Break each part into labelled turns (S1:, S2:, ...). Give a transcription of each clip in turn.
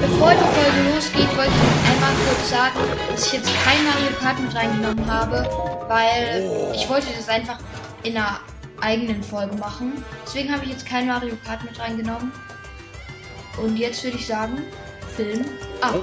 S1: Bevor die Folge losgeht, wollte ich einmal kurz sagen, dass ich jetzt kein Mario Kart mit reingenommen habe, weil ich wollte das einfach in einer eigenen Folge machen. Deswegen habe ich jetzt kein Mario Kart mit reingenommen. Und jetzt würde ich sagen, Film ab.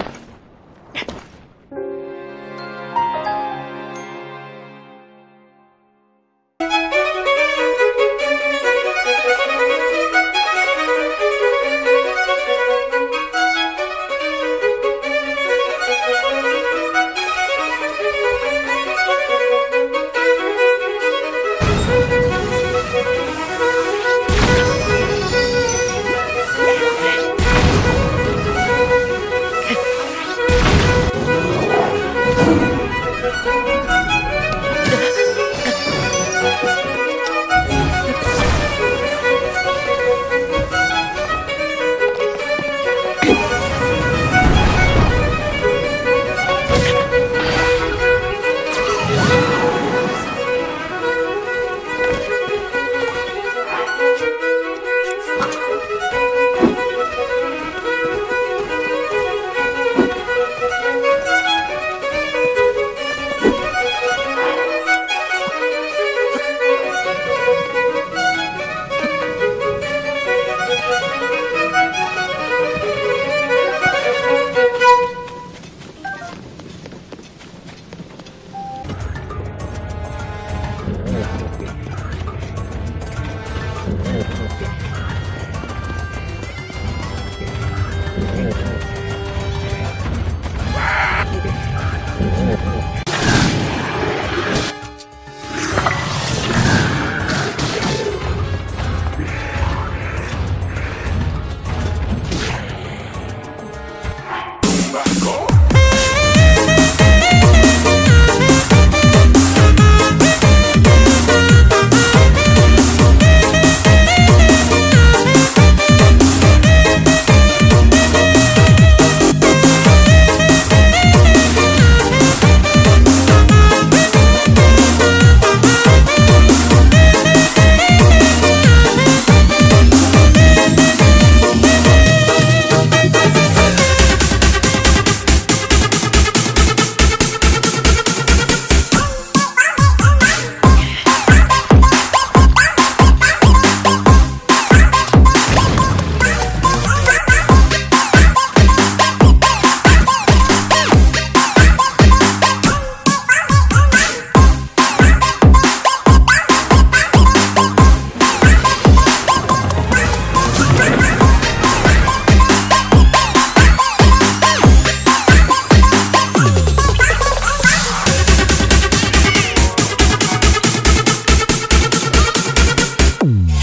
S1: Mm.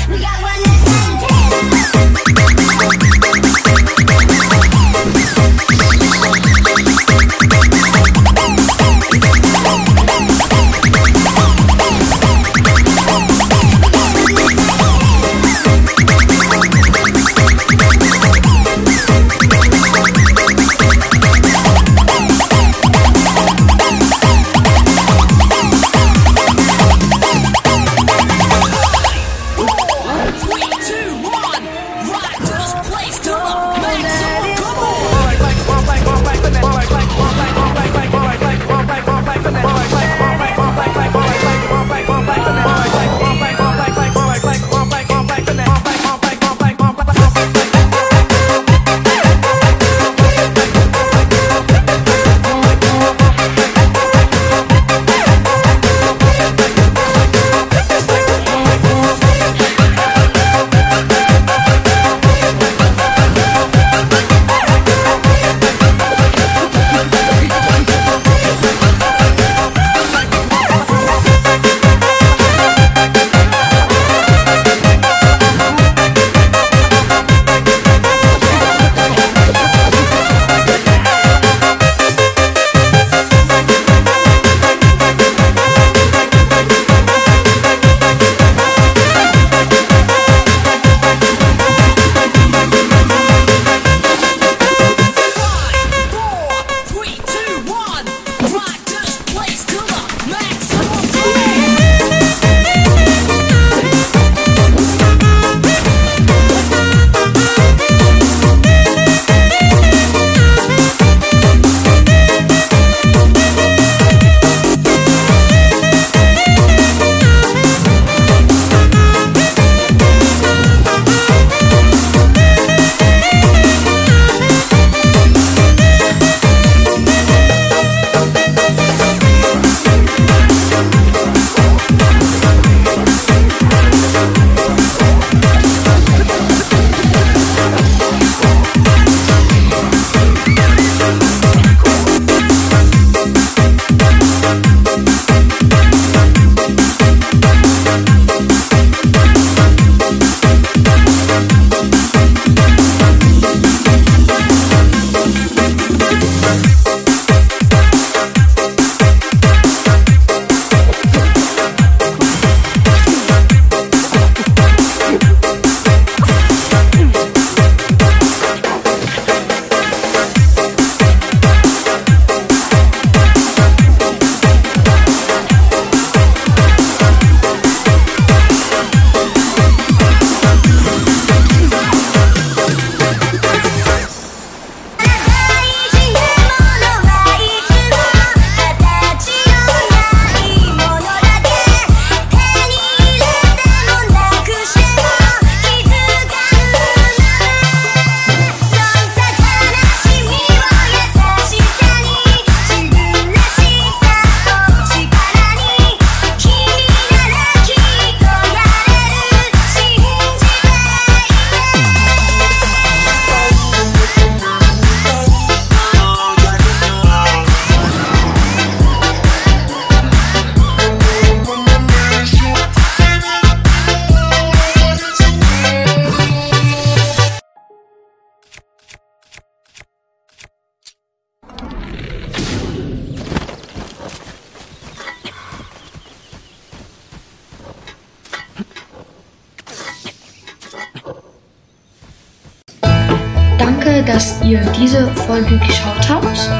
S1: Danke, dass ihr diese Folge geschaut habt.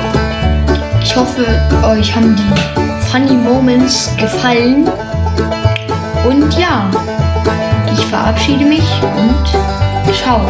S1: Ich hoffe, euch haben die Funny Moments gefallen. Und ja, ich verabschiede mich und ciao.